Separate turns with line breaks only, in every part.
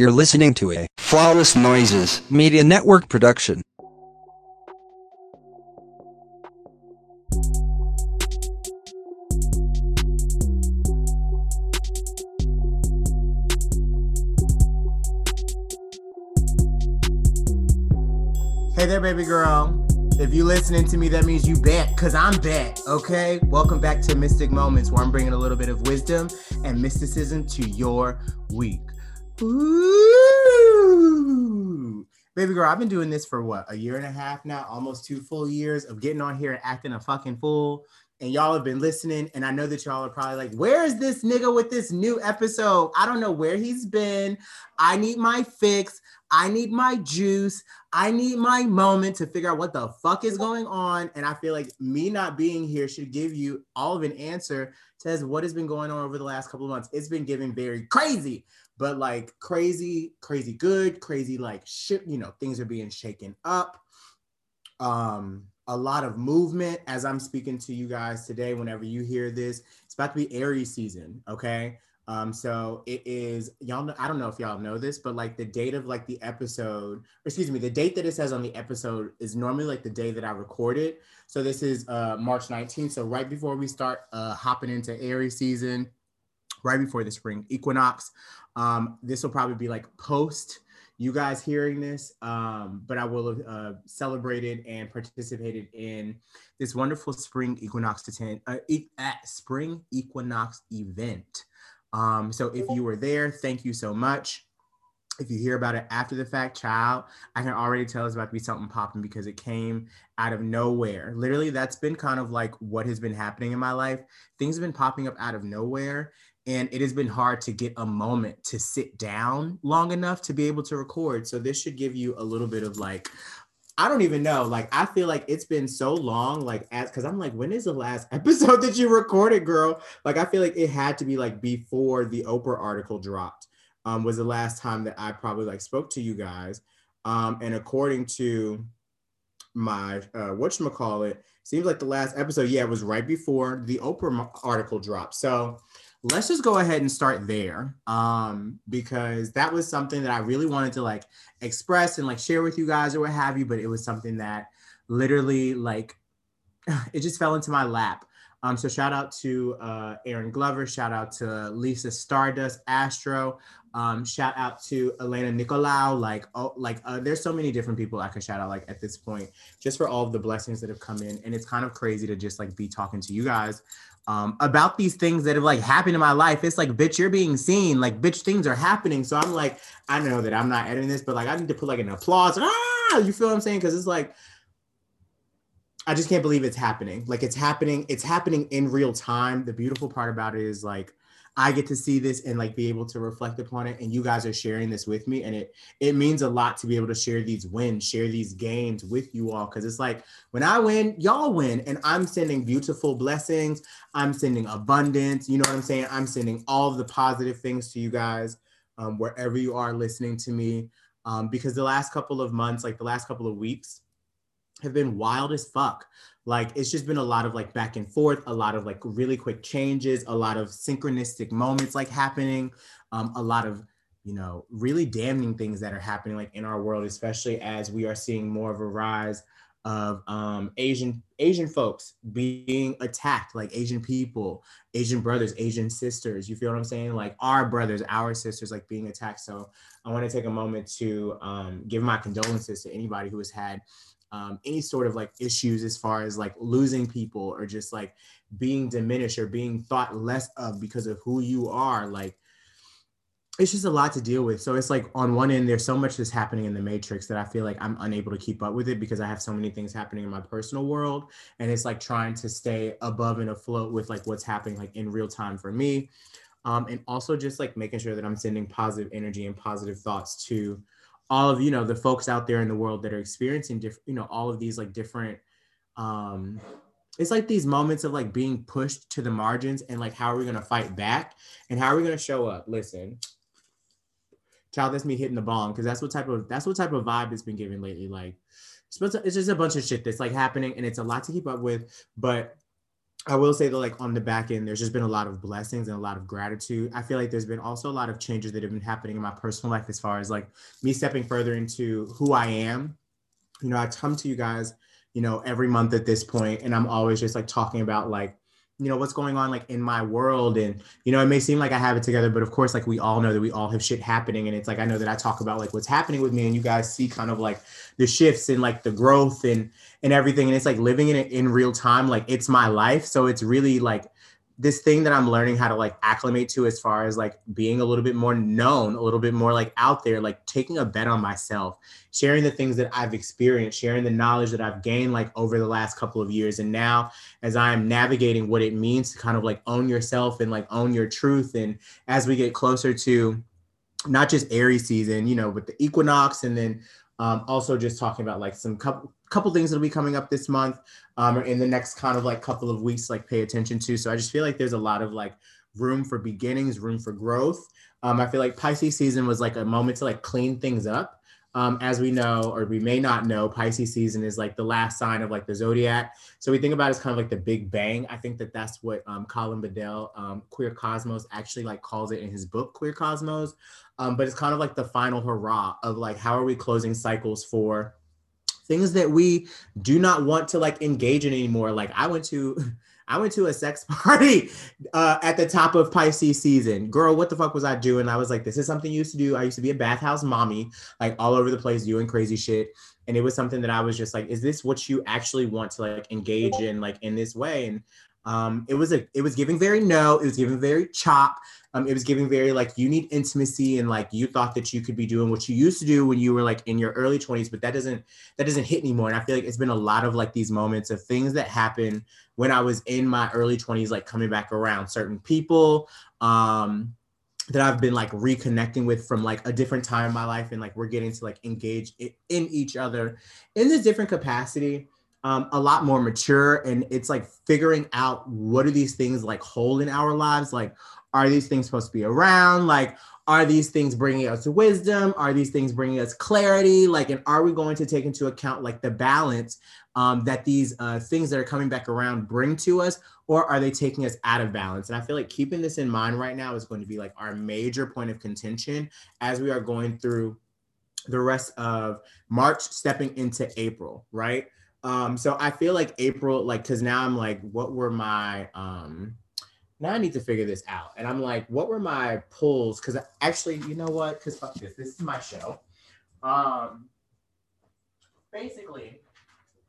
You're listening to a
Flawless Noises.
Media Network production.
Hey there, baby girl. If you're listening to me, that means you bet, cause I'm bet. Okay. Welcome back to Mystic Moments, where I'm bringing a little bit of wisdom and mysticism to your week. Ooh. Baby girl, I've been doing this for what a year and a half now, almost two full years of getting on here and acting a fucking fool. And y'all have been listening, and I know that y'all are probably like, "Where is this nigga with this new episode?" I don't know where he's been. I need my fix. I need my juice. I need my moment to figure out what the fuck is going on. And I feel like me not being here should give you all of an answer to what has been going on over the last couple of months. It's been giving very crazy, but like crazy, crazy good, crazy like shit, you know, things are being shaken up. Um, a lot of movement as I'm speaking to you guys today. Whenever you hear this, it's about to be Aries season, okay? Um, so it is y'all know I don't know if y'all know this, but like the date of like the episode, excuse me, the date that it says on the episode is normally like the day that I recorded. It so this is uh March 19th. So right before we start uh hopping into Aries season, right before the spring equinox. Um, this will probably be like post you guys hearing this, um, but I will have uh, celebrated and participated in this wonderful spring equinox 10, uh, e- spring equinox event. Um, so if you were there, thank you so much. If you hear about it after the fact, child, I can already tell it's about to be something popping because it came out of nowhere. Literally, that's been kind of like what has been happening in my life. Things have been popping up out of nowhere. And it has been hard to get a moment to sit down long enough to be able to record. So, this should give you a little bit of like, I don't even know. Like, I feel like it's been so long, like, as because I'm like, when is the last episode that you recorded, girl? Like, I feel like it had to be like before the Oprah article dropped, um, was the last time that I probably like spoke to you guys. Um, and according to my uh whatchamacallit, seems like the last episode, yeah, it was right before the Oprah article dropped. So let's just go ahead and start there um because that was something that i really wanted to like express and like share with you guys or what have you but it was something that literally like it just fell into my lap. Um so shout out to uh aaron glover shout out to lisa stardust astro um shout out to elena nicolaou like oh like uh, there's so many different people i could shout out like at this point just for all of the blessings that have come in. And it's kind of crazy to just like be talking to you guys um, about these things that have like happened in my life. It's like, bitch, you're being seen. Like, bitch, things are happening. So I'm like, I know that I'm not editing this, but like, I need to put like an applause. Ah, you feel what I'm saying? Because it's like, I just can't believe it's happening. Like, it's happening. It's happening in real time. The beautiful part about it is like, I get to see this and like be able to reflect upon it. And you guys are sharing this with me. And it it means a lot to be able to share these wins, share these gains with you all. Cause it's like when I win, y'all win. And I'm sending beautiful blessings. I'm sending abundance. You know what I'm saying? I'm sending all the positive things to you guys um, wherever you are listening to me. Um, because the last couple of months, like the last couple of weeks, have been wild as fuck. Like it's just been a lot of like back and forth a lot of like really quick changes a lot of synchronistic moments like happening um, a lot of you know really damning things that are happening like in our world especially as we are seeing more of a rise of um, asian asian folks being attacked like asian people asian brothers asian sisters you feel what i'm saying? Like our brothers our sisters like being attacked. So i want to take a moment to um, give my condolences to anybody who has had um, any sort of like issues as far as like losing people or just like being diminished or being thought less of because of who you are like it's just a lot to deal with. So it's like on one end there's so much that's happening in the matrix that i feel like i'm unable to keep up with it because i have so many things happening in my personal world and it's like trying to stay above and afloat with like what's happening like in real time for me. Um, and also just like making sure that i'm sending positive energy and positive thoughts to all of you know the folks out there in the world that are experiencing different you know all of these like different um it's like these moments of like being pushed to the margins and like how are we going to fight back and how are we going to show up? Listen child that's me hitting the bomb because that's what type of that's what type of vibe it's been giving lately. Like it's just a bunch of shit that's like happening and it's a lot to keep up with but I will say that, like on the back end, there's just been a lot of blessings and a lot of gratitude. I feel like there's been also a lot of changes that have been happening in my personal life as far as like me stepping further into who I am. You know, I come to you guys, you know, every month at this point, and I'm always just like talking about like you know what's going on like in my world and you know it may seem like i have it together but of course like we all know that we all have shit happening and it's like i know that i talk about like what's happening with me and you guys see kind of like the shifts and like the growth and and everything and it's like living in it in real time like it's my life so it's really like this thing that I'm learning how to like acclimate to as far as like being a little bit more known, a little bit more like out there, like taking a bet on myself, sharing the things that I've experienced, sharing the knowledge that I've gained like over the last couple of years. And now as I'm navigating what it means to kind of like own yourself and like own your truth. And as we get closer to not just Aries season, you know, with the equinox and then um, also just talking about like some couple couple things that'll be coming up this month um, or in the next kind of like couple of weeks, like pay attention to. So I just feel like there's a lot of like room for beginnings, room for growth. Um, I feel like Pisces season was like a moment to like clean things up. Um, as we know, or we may not know, Pisces season is like the last sign of like the zodiac. So we think about it as kind of like the big bang. I think that that's what um, Colin Bedell, um, Queer Cosmos, actually like calls it in his book, Queer Cosmos. Um, but it's kind of like the final hurrah of like how are we closing cycles for things that we do not want to like engage in anymore. Like I went to I went to a sex party uh, at the top of Pisces season. Girl, what the fuck was I doing? I was like, this is something you used to do. I used to be a bathhouse mommy, like all over the place doing crazy shit. And it was something that I was just like, is this what you actually want to like engage in, like in this way? And um, it was a, it was giving very no, it was giving very chop. Um, it was giving very like you need intimacy and like you thought that you could be doing what you used to do when you were like in your early 20s, but that doesn't that doesn't hit anymore. And I feel like it's been a lot of like these moments of things that happen when I was in my early 20s, like coming back around certain people. Um, that I've been like reconnecting with from like a different time in my life, and like we're getting to like engage in, in each other in this different capacity um, a lot more mature and it's like figuring out what do these things like hold in our lives like are these things supposed to be around? Like are these things bringing us wisdom? Are these things bringing us clarity? Like and are we going to take into account like the balance um, that these uh, things that are coming back around bring to us or are they taking us out of balance? And i feel like keeping this in mind right now is going to be like our major point of contention as we are going through the rest of march stepping into april right um, so I feel like April, like, cause now I'm like, what were my um now I need to figure this out. And I'm like, what were my pulls? Cause actually, you know what? Cause fuck this, this is my show. Um basically,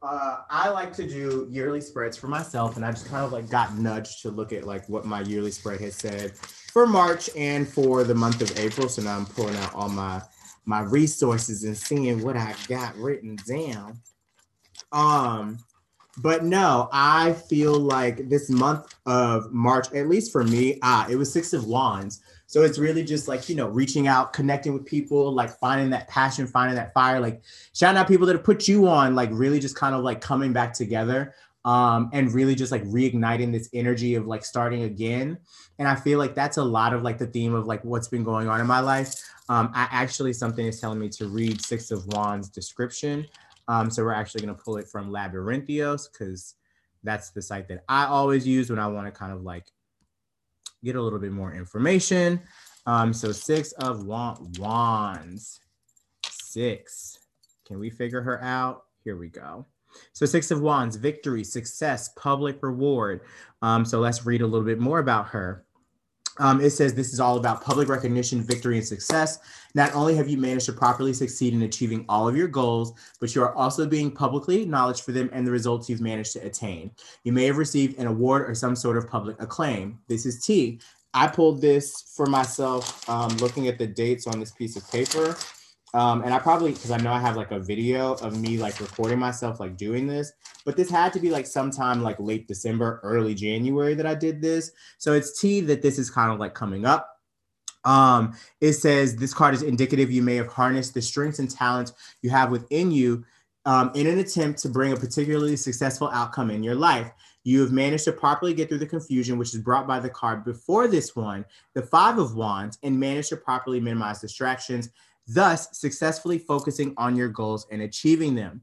uh, I like to do yearly spreads for myself, and I just kind of like got nudged to look at like what my yearly spread has said for March and for the month of April. So now I'm pulling out all my my resources and seeing what I got written down. Um, but no, I feel like this month of March, at least for me, ah, it was Six of Wands. So it's really just like, you know, reaching out, connecting with people, like finding that passion, finding that fire, like shouting out people that have put you on, like really just kind of like coming back together um, and really just like reigniting this energy of like starting again. And I feel like that's a lot of like the theme of like what's been going on in my life. Um, I actually, something is telling me to read Six of Wands description. Um, so we're actually going to pull it from Labyrinthos because that's the site that I always use when I want to kind of like get a little bit more information. Um, so six of want wands, six. Can we figure her out? Here we go. So six of wands, victory, success, public reward. Um, so let's read a little bit more about her. Um, it says this is all about public recognition, victory, and success. Not only have you managed to properly succeed in achieving all of your goals, but you are also being publicly acknowledged for them and the results you've managed to attain. You may have received an award or some sort of public acclaim. This is T. I pulled this for myself um, looking at the dates on this piece of paper. Um, and I probably because I know I have like a video of me like recording myself like doing this, but this had to be like sometime like late December, early January that I did this. So it's T that this is kind of like coming up. Um, it says this card is indicative you may have harnessed the strengths and talents you have within you um, in an attempt to bring a particularly successful outcome in your life. You have managed to properly get through the confusion which is brought by the card before this one, the Five of Wands, and managed to properly minimize distractions thus successfully focusing on your goals and achieving them.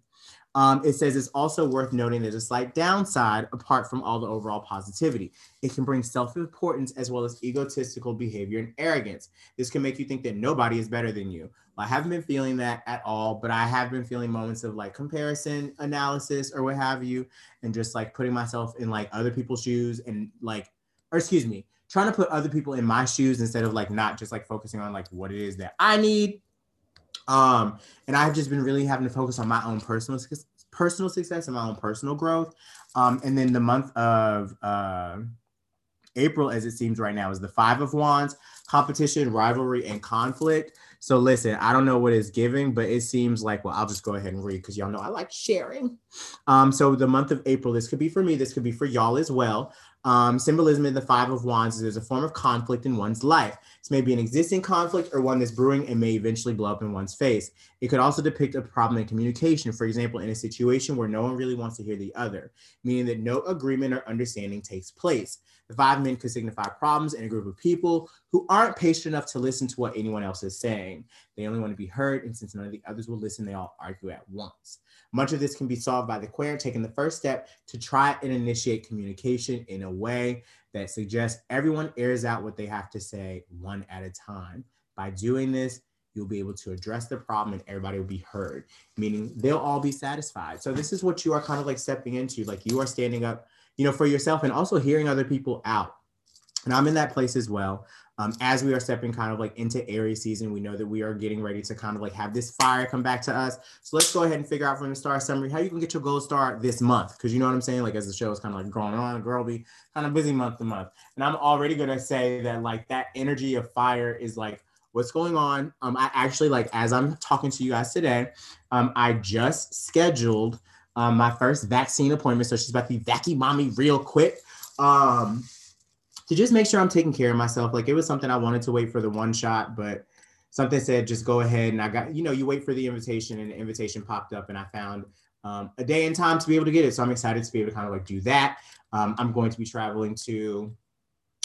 Um, it says it's also worth noting there's a slight downside apart from all the overall positivity. It can bring self importance as well as egotistical behavior and arrogance. This can make you think that nobody is better than you. Well, I haven't been feeling that at all, but I have been feeling moments of like comparison analysis or what have you, and just like putting myself in like other people's shoes and like, or excuse me, trying to put other people in my shoes instead of like not just like focusing on like what it is that I need. Um, and I've just been really having to focus on my own personal personal success and my own personal growth. Um, and then the month of uh, April, as it seems right now, is the Five of Wands, competition, rivalry, and conflict. So listen, I don't know what it's giving, but it seems like, well, I'll just go ahead and read because y'all know I like sharing. Um, so the month of April, this could be for me, this could be for y'all as well. Um, symbolism in the Five of Wands is there's a form of conflict in one's life. This may be an existing conflict or one that's brewing and may eventually blow up in one's face. It could also depict a problem in communication, for example, in a situation where no one really wants to hear the other, meaning that no agreement or understanding takes place. The five men could signify problems in a group of people who aren't patient enough to listen to what anyone else is saying. They only want to be heard, and since none of the others will listen, they all argue at once. Much of this can be solved by the querent taking the first step to try and initiate communication in a way that suggests everyone airs out what they have to say one at a time. By doing this, you'll be able to address the problem and everybody will be heard, meaning they'll all be satisfied. So this is what you are kind of like stepping into, like you are standing up you know, for yourself and also hearing other people out. And I'm in that place as well. Um, as we are stepping kind of like into Aries season, we know that we are getting ready to kind of like have this fire come back to us. So let's go ahead and figure out from the star summary how you can get your gold star this month. Cause you know what I'm saying? Like as the show is kind of like going on, girl be kind of busy month to month. And I'm already gonna say that like that energy of fire is like what's going on. Um, I actually like as I'm talking to you guys today, um, I just scheduled um, my first vaccine appointment. So she's about to be vacuum mommy real quick. Um, to just make sure I'm taking care of myself. Like it was something I wanted to wait for the one shot, but something said just go ahead and I got, you know, you wait for the invitation and the invitation popped up and I found um, a day and time to be able to get it. So I'm excited to be able to kind of like do that. Um, I'm going to be traveling to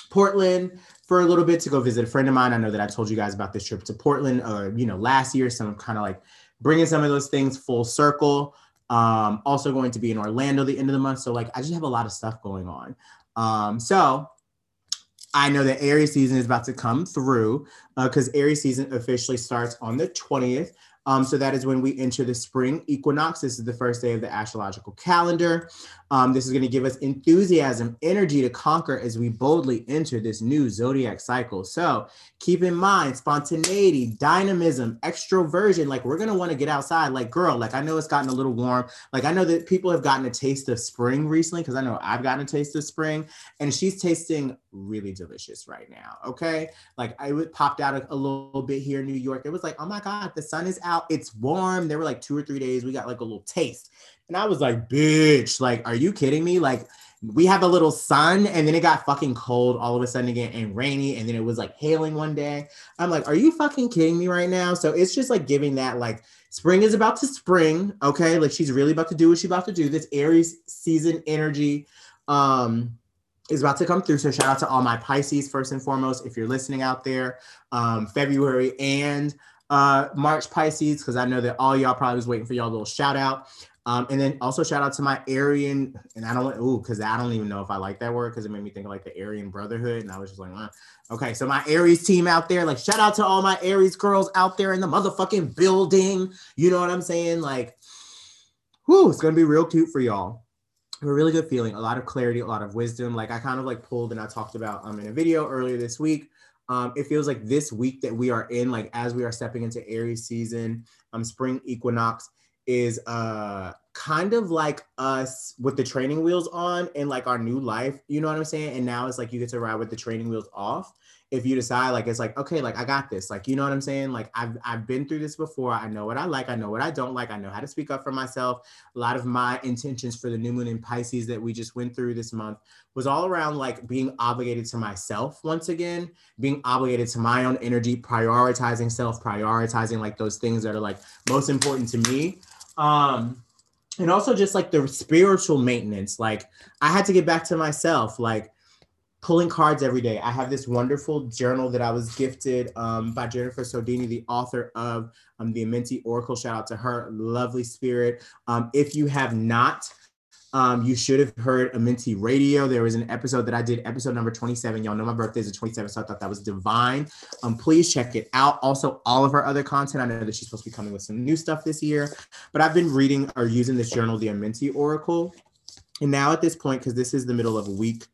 Portland for a little bit to go visit a friend of mine. I know that I told you guys about this trip to Portland, uh, you know, last year. So I'm kind of like bringing some of those things full circle. Um, also going to be in Orlando the end of the month. So like I just have a lot of stuff going on. Um, so I know that Aries season is about to come through because uh, Aries season officially starts on the 20th. Um, so that is when we enter the spring equinox. This is the first day of the astrological calendar. Um, this is going to give us enthusiasm, energy to conquer as we boldly enter this new zodiac cycle. So keep in mind spontaneity, dynamism, extroversion. Like we're to want to get outside. Like, girl, like I know it's gotten a little warm. Like I know that people have gotten a taste of spring recently because I know I've gotten a taste of spring and she's tasting really delicious right now. Okay. Like I would popped out a, a little bit here in New York. It was like, oh my God, the sun is out. It's warm. There were like two or three days. We got like a little taste. And I was like, bitch, like, are you kidding me? Like, we have a little sun and then it got fucking cold all of a sudden again and rainy and then it was like hailing one day. I'm like, are you fucking kidding me right now? So it's just like giving that like spring is about to spring, okay? Like she's really about to do what she's about to do. This Aries season energy um is about to come through. So shout out to all my Pisces first and foremost if you're listening out there. Um February and uh March Pisces because I know that all y'all probably was waiting for y'all little shout out. Um, and then also shout out to my Aryan, and I don't ooh, because I don't even know if I like that word because it made me think of like the Aryan Brotherhood, and I was just like, okay. So my Aries team out there, like shout out to all my Aries girls out there in the motherfucking building. You know what I'm saying? Like, whoo, it's gonna be real cute for y'all. A really good feeling, a lot of clarity, a lot of wisdom. Like I kind of like pulled and I talked about um in a video earlier this week. Um, it feels like this week that we are in, like as we are stepping into Aries season, um, spring equinox is uh kind of like us with the training wheels on in like our new life you know what i'm saying? And now it's like you get to ride with the training wheels off. If you decide like it's like okay like i got this. Like you know what i'm saying? Like i've i've been through this before. I know what i like. I know what i don't like. I know how to speak up for myself. A lot of my intentions for the new moon in pisces that we just went through this month was all around like being obligated to myself once again being obligated to my own energy prioritizing self prioritizing like those things that are like most important to me um and also just like the spiritual maintenance like i had to get back to myself like pulling cards every day. I have this wonderful journal that I was gifted um, by Jennifer Sodini, the author of um, the Amenti Oracle. Shout out to her, lovely spirit. Um, if you have not, um, you should have heard Amenti Radio. There was an episode that I did, episode number 27. Y'all know my birthday is the 27th, so I thought that was divine. Um, please check it out. Also, all of her other content. I know that she's supposed to be coming with some new stuff this year, but I've been reading or using this journal, the Amenti Oracle. And now at this point, because this is the middle of week,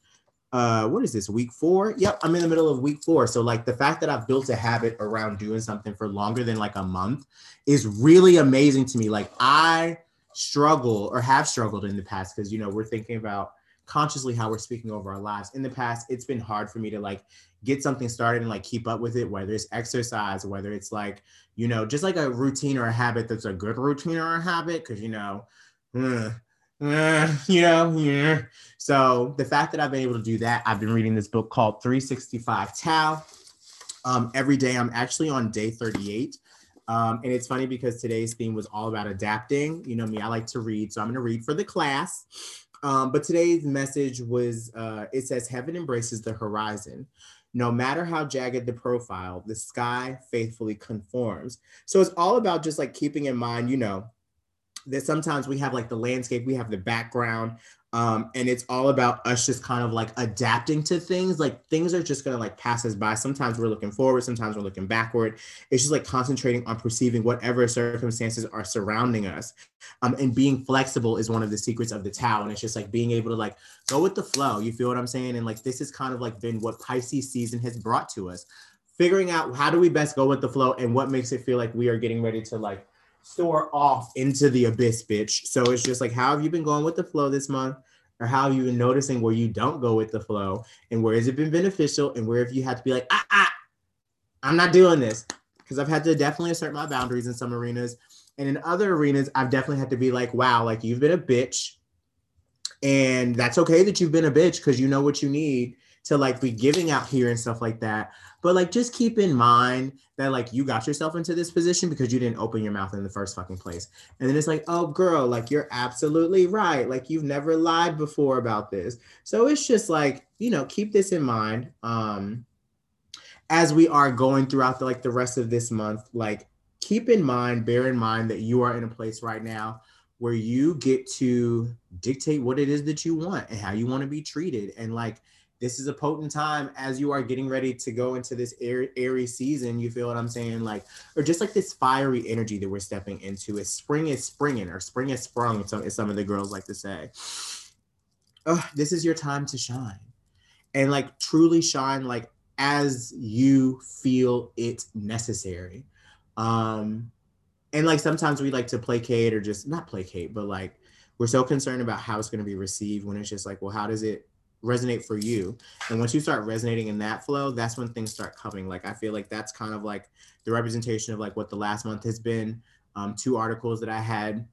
uh what is this week four yep i'm in the middle of week four so like the fact that i've built a habit around doing something for longer than like a month is really amazing to me like i struggle or have struggled in the past because you know we're thinking about consciously how we're speaking over our lives in the past it's been hard for me to like get something started and like keep up with it whether it's exercise whether it's like you know just like a routine or a habit that's a good routine or a habit because you know uh, you know, yeah. So the fact that I've been able to do that, I've been reading this book called 365 Tao. Um, every day, I'm actually on day 38. Um, and it's funny because today's theme was all about adapting. You know me, I like to read, so I'm going to read for the class. Um, but today's message was uh, it says, Heaven embraces the horizon. No matter how jagged the profile, the sky faithfully conforms. So it's all about just like keeping in mind, you know, that sometimes we have like the landscape, we have the background, um, and it's all about us just kind of like adapting to things. Like things are just gonna like pass us by. Sometimes we're looking forward, sometimes we're looking backward. It's just like concentrating on perceiving whatever circumstances are surrounding us. Um, and being flexible is one of the secrets of the Tao. And it's just like being able to like go with the flow. You feel what I'm saying? And like this is kind of like been what Pisces season has brought to us. Figuring out how do we best go with the flow and what makes it feel like we are getting ready to like soar off into the abyss, bitch. So it's just like, how have you been going with the flow this month? Or how have you been noticing where you don't go with the flow? And where has it been beneficial? And where have you had to be like, ah, ah, I'm not doing this? Because I've had to definitely assert my boundaries in some arenas. And in other arenas, I've definitely had to be like, wow, like you've been a bitch. And that's okay that you've been a bitch because you know what you need to like be giving out here and stuff like that. But like just keep in mind that like you got yourself into this position because you didn't open your mouth in the first fucking place. And then it's like, oh girl, like you're absolutely right. Like you've never lied before about this. So it's just like, you know, keep this in mind. Um as we are going throughout the like the rest of this month, like keep in mind, bear in mind that you are in a place right now where you get to dictate what it is that you want and how you want to be treated. And like this is a potent time as you are getting ready to go into this airy, airy season. You feel what I'm saying? Like, or just like this fiery energy that we're stepping into. Is spring is springing, or spring is sprung, some, as some of the girls like to say. Oh, this is your time to shine. And like truly shine, like as you feel it necessary. Um, and like sometimes we like to placate or just not placate, but like we're so concerned about how it's going to be received when it's just like, well, how does it resonate for you. And once you start resonating in that flow that's when things start coming. Like i feel like that's kind of like the representation of like what the last month has been. Um, two articles that i had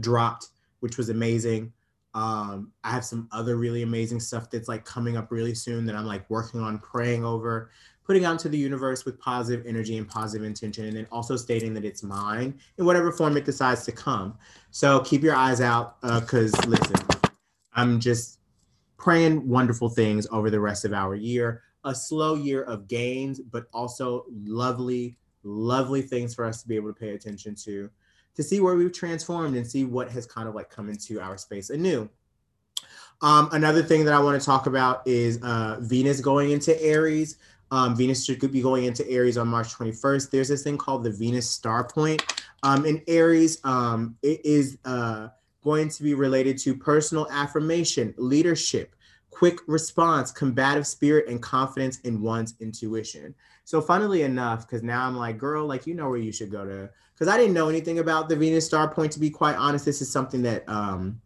dropped which was amazing. Um, i have some other really amazing stuff that's like coming up really soon that i'm like working on praying over putting out into the universe with positive energy and positive intention and then also stating that it's mine in whatever form it decides to come. So keep your eyes out because uh, listen i'm just praying wonderful things over the rest of our year. A slow year of gains, but also lovely, lovely things for us to be able to pay attention to, to see where we've transformed and see what has kind of like come into our space anew. Um, another thing that I want to talk about is uh, Venus going into Aries. Um, Venus should be going into Aries on March 21st. There's this thing called the Venus Star Point. Um, in Aries, um, it is uh, going to be related to personal affirmation, leadership, quick response, combative spirit, and confidence in one's intuition. So, funnily enough, because now I'm like, girl, like, you know where you should go to. Because I didn't know anything about the Venus Star Point, to be quite honest. This is something that um,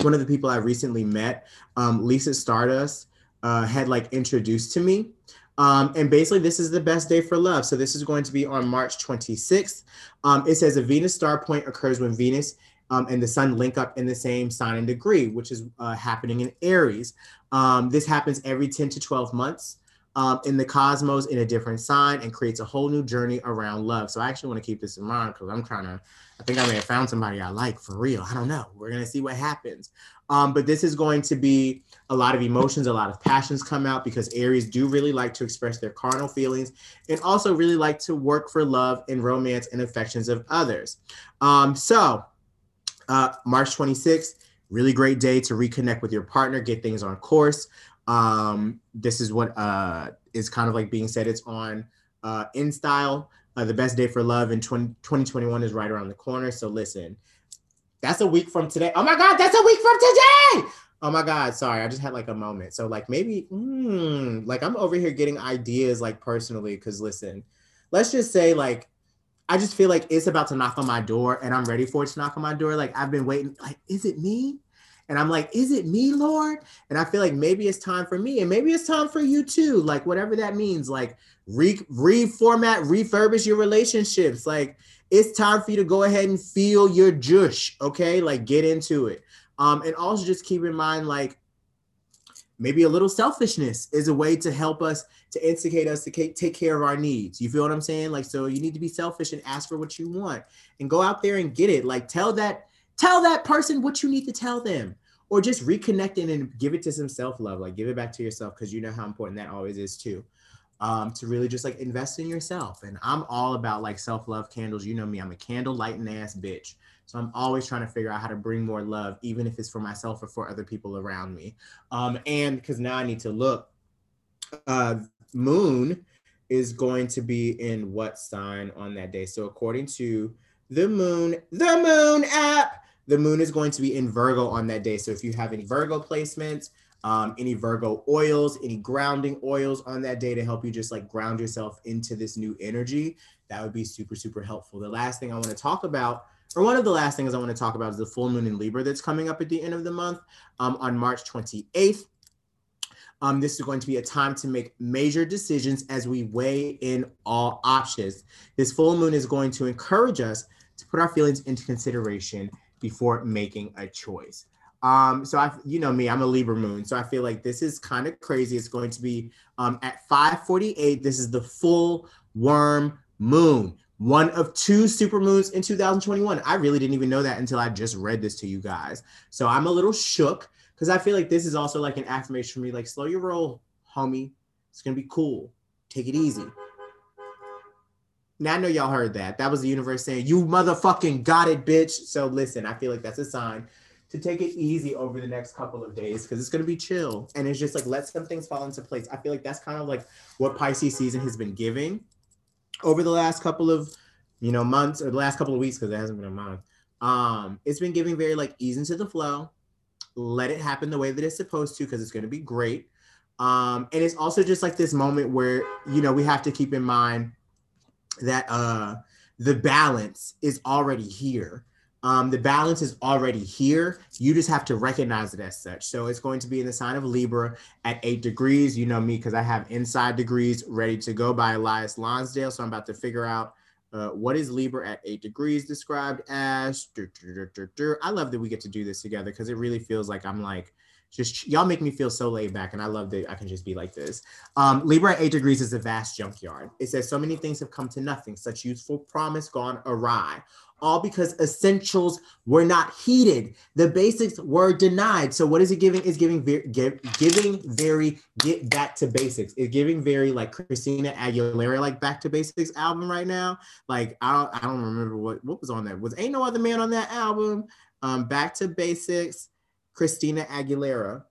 one of the people I recently met, um, Lisa Stardust, uh, had like introduced to me. Um, and basically, this is the best day for love. So, this is going to be on March 26th. Um, it says a Venus star point occurs when Venus um, and the sun link up in the same sign and degree, which is uh, happening in Aries. Um, this happens every 10 to 12 months. um, in the cosmos in a different sign and creates a whole new journey around love. So I actually want to keep this in mind because I'm trying to, I think I may have found somebody I like for real. I don't know. We're going to see what happens. Um, but this is going to be a lot of emotions, a lot of passions come out because Aries do really like to express their carnal feelings and also really like to work for love and romance and affections of others. Um, so, uh, March 26th, really great day to reconnect with your partner, get things on course. Um, this is what uh, is kind of like being said. It's on uh, in style. Uh, the best day for love in 20, 2021 is right around the corner. So listen, that's a week from today. Oh my God, that's a week from today. Oh my God, sorry, I just had like a moment. So like maybe, mm, like I'm over here getting ideas like personally. Cause listen, let's just say like I just feel like it's about to knock on my door and I'm ready for it to knock on my door. Like I've been waiting. Like, is it me? And I'm like, is it me, Lord? And I feel like maybe it's time for me, and maybe it's time for you too. Like whatever that means, like re reformat, refurbish your relationships. Like it's time for you to go ahead and feel your jush. Okay, like get into it. Um, and also just keep in mind, like maybe a little selfishness is a way to help us to instigate us to take care of our needs. You feel what I'm saying? Like, so you need to be selfish and ask for what you want and go out there and get it. Like, tell that Tell that person what you need to tell them, or just reconnect and give it to some self love. Like give it back to yourself because you know how important that always is too. Um, to really just like invest in yourself. And I'm all about like self love candles. You know me, I'm a candle lighting ass bitch. So I'm always trying to figure out how to bring more love, even if it's for myself or for other people around me. Um, and because now I need to look, uh, Moon is going to be in what sign on that day? So according to the Moon, the Moon app, the moon is going to be in Virgo on that day. So if you have any Virgo placements, um, any Virgo oils, any grounding oils on that day to help you just like ground yourself into this new energy, that would be super, super helpful. The last thing I want to talk about, or one of the last things I want to talk about, is the full moon in Libra that's coming up at the end of the month um, on March 28th. Um, this is going to be a time to make major decisions as we weigh in all options. This full moon is going to encourage us to put our feelings into consideration before making a choice. Um, so I, you know me, I'm a Libra moon, so I feel like this is kind of crazy. It's going to be um, at 5:48. This is the full worm moon, one of two super moons in 2021. I really didn't even know that until I just read this to you guys. So I'm a little shook because I feel like this is also like an affirmation for me. Like, slow your roll, homie. It's gonna be cool. Take it easy. Now I know y'all heard that. That was the universe saying, "You motherfucking got it, bitch." So listen, I feel like that's a sign to take it easy over the next couple of days because it's gonna be chill and it's just like let some things fall into place. I feel like that's kind of like what Pisces season has been giving over the last couple of you know months or the last couple of weeks because it hasn't been a month. Um, it's been giving very like ease into the flow, let it happen the way that it's supposed to because it's gonna be great. Um, and it's also just like this moment where you know we have to keep in mind that uh, the balance is already here. Um, the balance is already here. You just have to recognize it as such. So it's going to be in the sign of Libra at eight degrees. You know me because I have inside degrees ready to go by Elias Lonsdale. So I'm about to figure out uh, what is Libra at eight degrees described as. I love that we get to do this together because it really feels like I'm like just y'all make me feel so laid back and i love that i can just be like this. Um, libra at eight degrees is a vast junkyard. It says so many things have come to nothing. Such useful promise gone awry all because essentials were not heeded. The basics were denied. So what is it giving? Is giving very give, giving very get back to basics. It's giving very like christina aguilera like back to basics album right now. Like i don't i don't remember what what was on that. Was ain't no other man on that album. Um back to basics Christina Aguilera.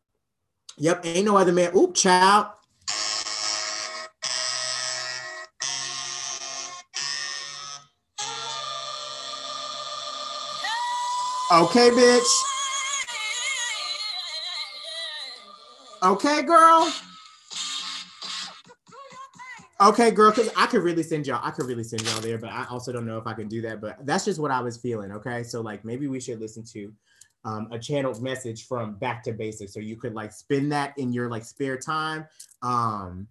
Yep, ain't no other man. Oop, child. Okay, bitch. Okay, girl. Okay, girl, because I could really send y'all, I could really send y'all there, but I also don't know if I can do that. But that's just what I was feeling. Okay. So like maybe we should listen to um, a channeled message from back to basics. So you could like spin that in your like spare time. Um,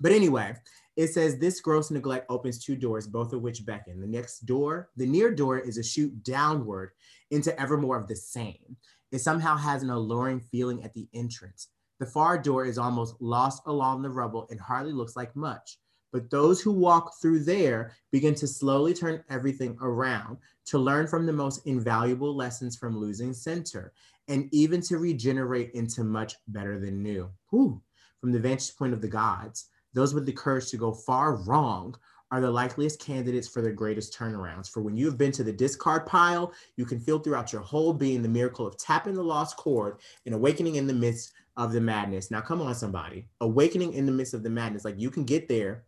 but anyway, it says this gross neglect opens two doors, both of which beckon. The next door, the near door is a shoot downward into ever more of the same. It somehow has an alluring feeling at the entrance. The far door is almost lost along the rubble and hardly looks like much. But those who walk through there begin to slowly turn everything around to learn from the most invaluable lessons from losing center and even to regenerate into much better than new. Whew. From the vantage point of the gods, those with the courage to go far wrong are the likeliest candidates for the greatest turnarounds. For when you have been to the discard pile, you can feel throughout your whole being the miracle of tapping the lost chord and awakening in the midst of the madness. Now, come on, somebody. Awakening in the midst of the madness. Like you can get there.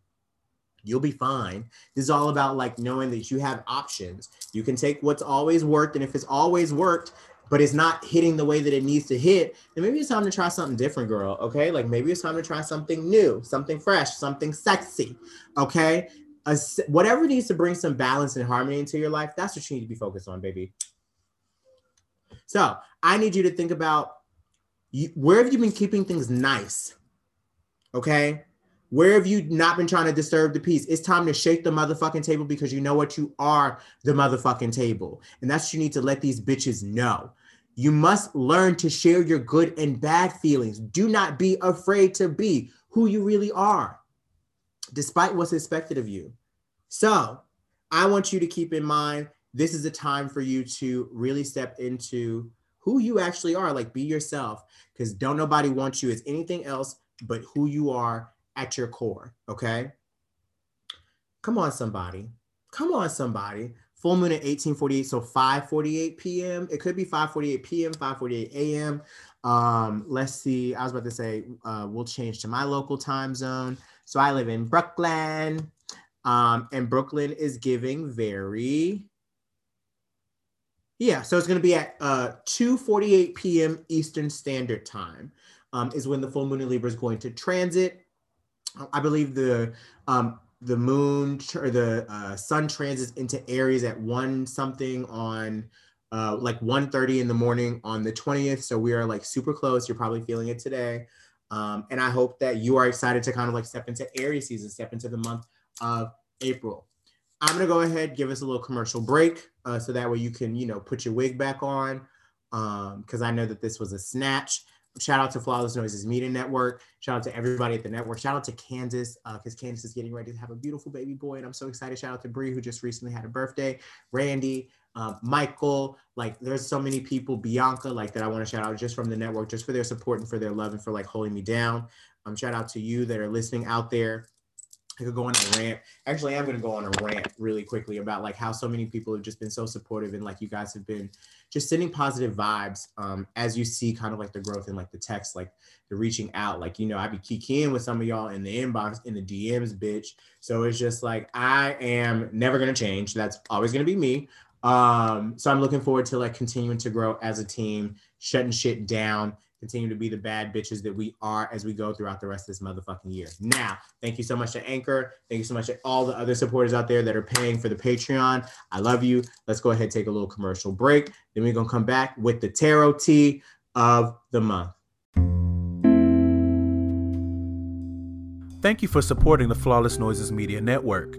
You'll be fine. This is all about like knowing that you have options. You can take what's always worked. And if it's always worked, but it's not hitting the way that it needs to hit, then maybe it's time to try something different, girl. Okay. Like maybe it's time to try something new, something fresh, something sexy. Okay. A, whatever needs to bring some balance and harmony into your life, that's what you need to be focused on, baby. So I need you to think about you, where have you been keeping things nice? Okay. Where have you not been trying to disturb the peace? It's time to shake the motherfucking table because you know what? You are the motherfucking table. And that's what you need to let these bitches know. You must learn to share your good and bad feelings. Do not be afraid to be who you really are, despite what's expected of you. So, I want you to keep in mind this is a time for you to really step into who you actually are. Like, be yourself, because don't nobody want you as anything else but who you are at your core. Okay. Come on, somebody. Come on, somebody. Full moon at 1848, so 5:48 p.m. It could be 5:48 p.m., 5:48 a.m. Um, let's see. I was about to say uh, we'll change to my local time zone. So I live in Brooklyn, um, and Brooklyn is giving very. Yeah, so it's going to be at uh, 2:48 p.m. Eastern Standard Time. Um, is when the full moon in Libra is going to transit. I believe the um, the moon or the uh, sun transits into Aries at one something on uh, like 1.30 in the morning on the 20th. So we are like super close. You're probably feeling it today. Um, and I hope that you are excited to kind of like step into Aries season, step into the month of April. I'm gonna go ahead, give us a little commercial break, uh, so that way you can, you know, put your wig back on, because um, I know that this was a snatch. Shout out to Flawless Noises Media Network. Shout out to everybody at the network. Shout out to Kansas because uh, Kansas is getting ready to have a beautiful baby boy, and I'm so excited. Shout out to Bree who just recently had a birthday. Randy, um, Michael, like there's so many people. Bianca, like that I want to shout out just from the network, just for their support and for their love and for like holding me down. Um, shout out to you that are listening out there. I could go on a rant. Actually, I'm going to go on a rant really quickly about like how so many people have just been so supportive and like you guys have been just sending positive vibes um, as you see kind of like the growth in like the text, like the reaching out. Like you know, I be kicking with some of y'all in the inbox, in the DMs, bitch. So it's just like I am never going to change. That's always going to be me. Um, so I'm looking forward to like continuing to grow as a team, shutting shit down continue to be the bad bitches that we are as we go throughout the rest of this motherfucking year. Now, thank you so much to Anchor. Thank you so much to all the other supporters out there that are paying for the Patreon. I love you. Let's go ahead and take a little commercial break. Then we're going to come back with the tarot tea of the month.
Thank you for supporting the Flawless Noises Media Network.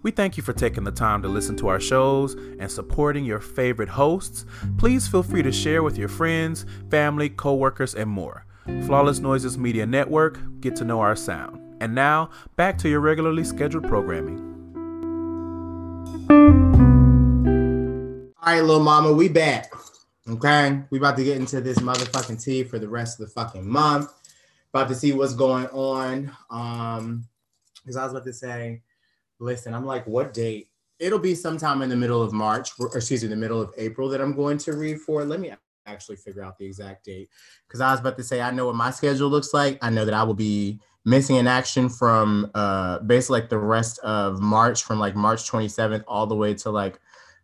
We thank you for taking the time to listen to our shows and supporting your favorite hosts. Please feel free to share with your friends, family, coworkers, and more. Flawless Noises Media Network, get to know our sound. And now, back to your regularly scheduled programming.
All right, little mama, we back. Okay, we about to get into this motherfucking tea for the rest of the fucking month. About to see what's going on. Um, because I was about to say, Listen, I'm like, what date? It'll be sometime in the middle of March, or excuse me, the middle of April that I'm going to read for. Let me actually figure out the exact date because I was about to say I know what my schedule looks like. I know that I will be missing in action from uh basically like the rest of March, from like March 27th all the way to like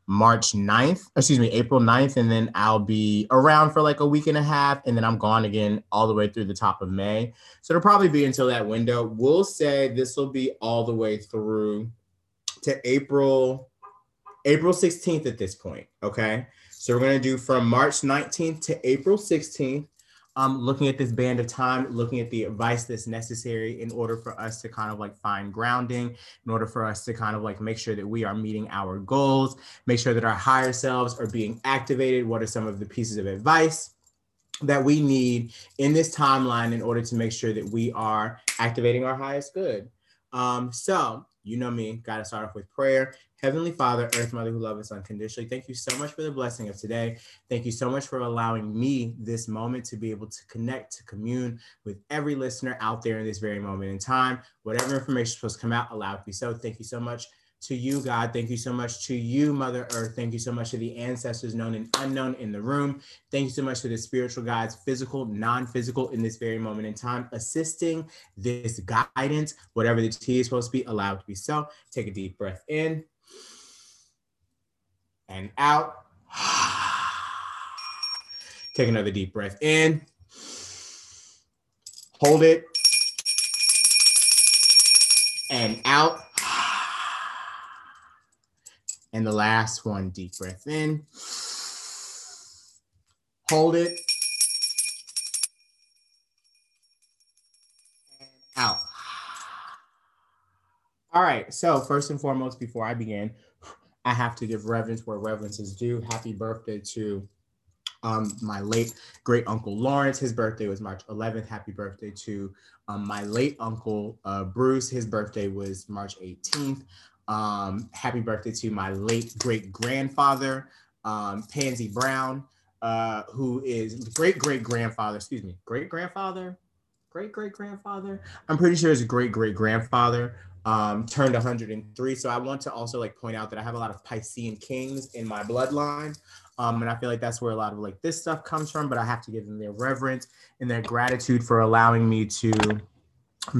March 9th, excuse me, April 9th, and then I'll be around for like a week and a half, and then I'm gone again all the way through the top of May. So it'll probably be until that window. We'll say this will be all the way through to April, April 16th at this point. Okay. So we're gonna do from March 19th to April 16th um, looking at this band of time, looking at the advice that's necessary in order for us to kind of like find grounding, in order for us to kind of like make sure that we are meeting our goals, make sure that our higher selves are being activated. What are some of the pieces of advice? that we need in this timeline in order to make sure that we are activating our highest good. Um, so, you know me, got to start off with prayer. Heavenly Father, Earth Mother who loves us unconditionally, thank you so much for the blessing of today. Thank you so much for allowing me this moment to be able to connect, to commune with every listener out there in this very moment in time. Whatever information is supposed to come out, allow it to be so. Thank you so much to you, God. Thank you so much to you, Mother Earth. Thank you so much to the ancestors known and unknown in the room. Thank you so much to the spiritual guides, physical, non physical, in this very moment in time, assisting this guidance, whatever the T is supposed to be, allowed to be so. Take a deep breath in and out. Take another deep breath in. Hold it. And out. And the last one, deep breath in. Hold it. And out. All right. So, first and foremost, before I begin, I have to give reverence where reverence is due. Happy birthday to um, my late great uncle Lawrence. His birthday was March 11th. Happy birthday to um, my late uncle uh, Bruce. His birthday was March 18th. Um, happy birthday to my late great grandfather, um, Pansy Brown, uh, who is great great grandfather, excuse me, great grandfather, great great grandfather. I'm pretty sure his great great grandfather um, turned 103. So I want to also like point out that I have a lot of Piscean kings in my bloodline. Um, and I feel like that's where a lot of like this stuff comes from, but I have to give them their reverence and their gratitude for allowing me to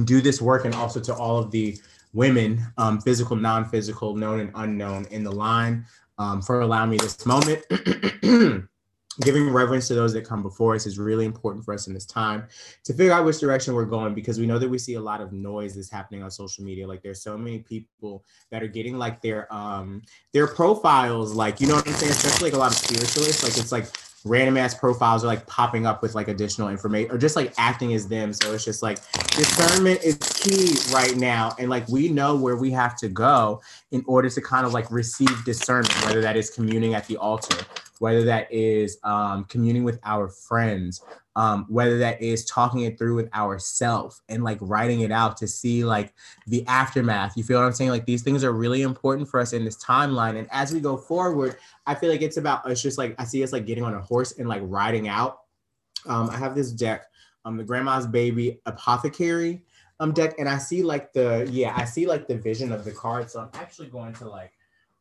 do this work and also to all of the women, um, physical, non-physical, known and unknown in the line um, for allowing me this moment. giving reverence to those that come before us is really important for us in this time to figure out which direction we're going because we know that we see a lot of noise that's happening on social media. Like there's so many people that are getting like their um their profiles like you know what i'm saying? Especially like a lot of spiritualists like it's like random ass profiles are like popping up with like additional information or just like acting as them. So it's just like discernment is key right now and like we know where we have to go in order to kind of like receive discernment whether that is communing at the altar whether that is um, communing with our friends, um, whether that is talking it through with ourself and like writing it out to see like the aftermath. You feel what I'm saying? Like these things are really important for us in this timeline. And as we go forward, I feel like it's about us just like I see us like getting on a horse and like riding out. Um, I have this deck, um, the Grandma's Baby Apothecary um deck, and I see like the yeah, I see like the vision of the card. So I'm actually going to like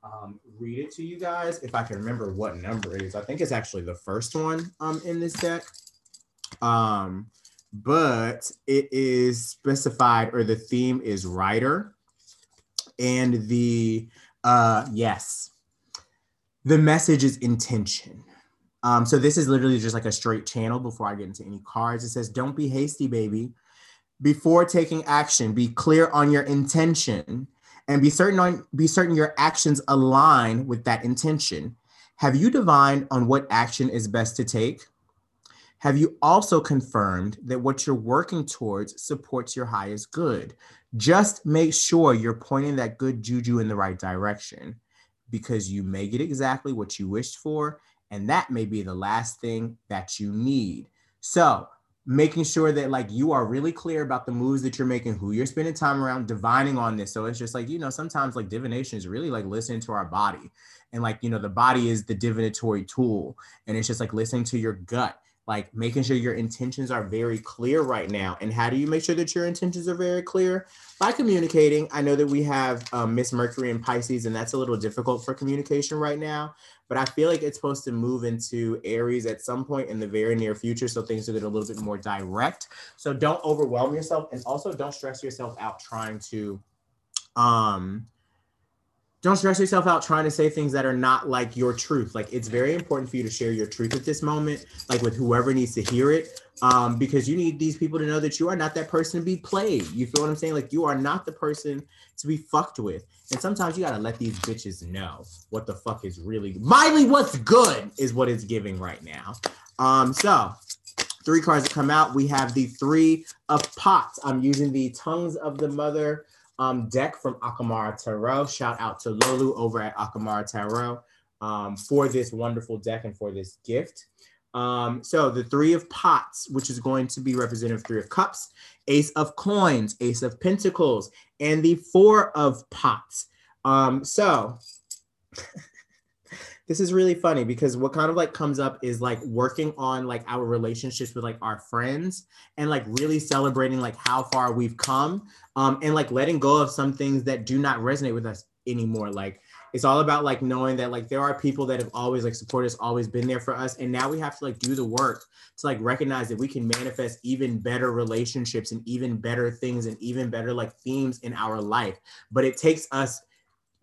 um, read it to you guys if I can remember what number it is. I think it's actually the first one um, in this deck. Um, but it is specified or the theme is writer. And the, uh, yes, the message is intention. Um, so this is literally just like a straight channel before I get into any cards. It says, don't be hasty, baby. Before taking action, be clear on your intention and be certain on be certain your actions align with that intention. Have you divined on what action is best to take? Have you also confirmed that what you're working towards supports your highest good? Just make sure you're pointing that good juju in the right direction because you may get exactly what you wished for, and that may be the last thing that you need. So, making sure that like you are really clear about the moves that you're making, who you're spending time around, divining on this. So it's just like, you know, sometimes like divination is really like listening to our body. And like, you know, the body is the divinatory tool. And it's just like listening to your gut, like making sure your intentions are very clear right now. And how do you make sure that your intentions are very clear? By communicating. I know that we have um, Miss Mercury and Pisces, and that's a little difficult for communication right now but I feel like it's supposed to move into Aries at some point in the very near future. So things are get a little bit more direct. So don't overwhelm yourself and also don't stress yourself out trying to um don't stress yourself out trying to say things that are not like your truth. Like it's very important for you to share your truth at this moment, like with whoever needs to hear it. Um, because you need these people to know that you are not that person to be played. You feel what I'm saying? Like you are not the person to be fucked with. And sometimes you gotta let these bitches know what the fuck is really Miley, what's good is what it's giving right now. Um, so three cards that come out. We have the three of pots. I'm using the tongues of the mother um, deck from Akamara Tarot. Shout out to Lolu over at Akamara Tarot um, for this wonderful deck and for this gift. Um, so the three of pots, which is going to be representative three of cups, ace of coins, ace of pentacles, and the four of pots. Um, so this is really funny because what kind of like comes up is like working on like our relationships with like our friends and like really celebrating like how far we've come um and like letting go of some things that do not resonate with us anymore. Like it's all about like knowing that like there are people that have always like supported us always been there for us and now we have to like do the work to like recognize that we can manifest even better relationships and even better things and even better like themes in our life. But it takes us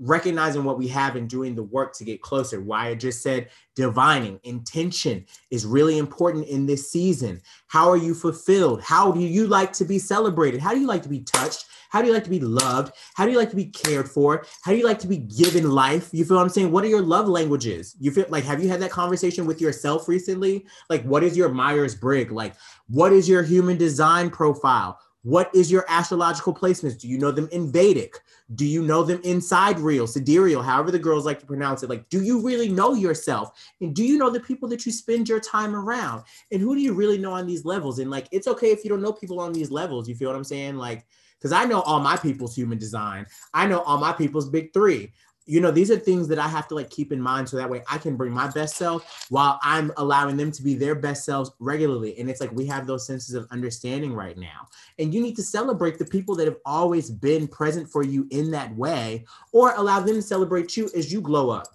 recognizing what we have and doing the work to get closer. Why I just said divining, intention is really important in this season. How are you fulfilled? How do you like to be celebrated? How do you like to be touched? How do you like to be loved? How do you like to be cared for? How do you like to be given life? You feel what I'm saying? What are your love languages? You feel like, have you had that conversation with yourself recently? Like, what is your Myers Briggs? Like, what is your human design profile? What is your astrological placements? Do you know them in Vedic? Do you know them inside real, sidereal, however the girls like to pronounce it? Like, do you really know yourself? And do you know the people that you spend your time around? And who do you really know on these levels? And like, it's okay if you don't know people on these levels. You feel what I'm saying? Like, because I know all my people's human design. I know all my people's big three you know these are things that i have to like keep in mind so that way i can bring my best self while i'm allowing them to be their best selves regularly. And it's like we have those senses of understanding right now. And you need to celebrate the people that have always been present for you in that way or allow them to celebrate you as you glow up.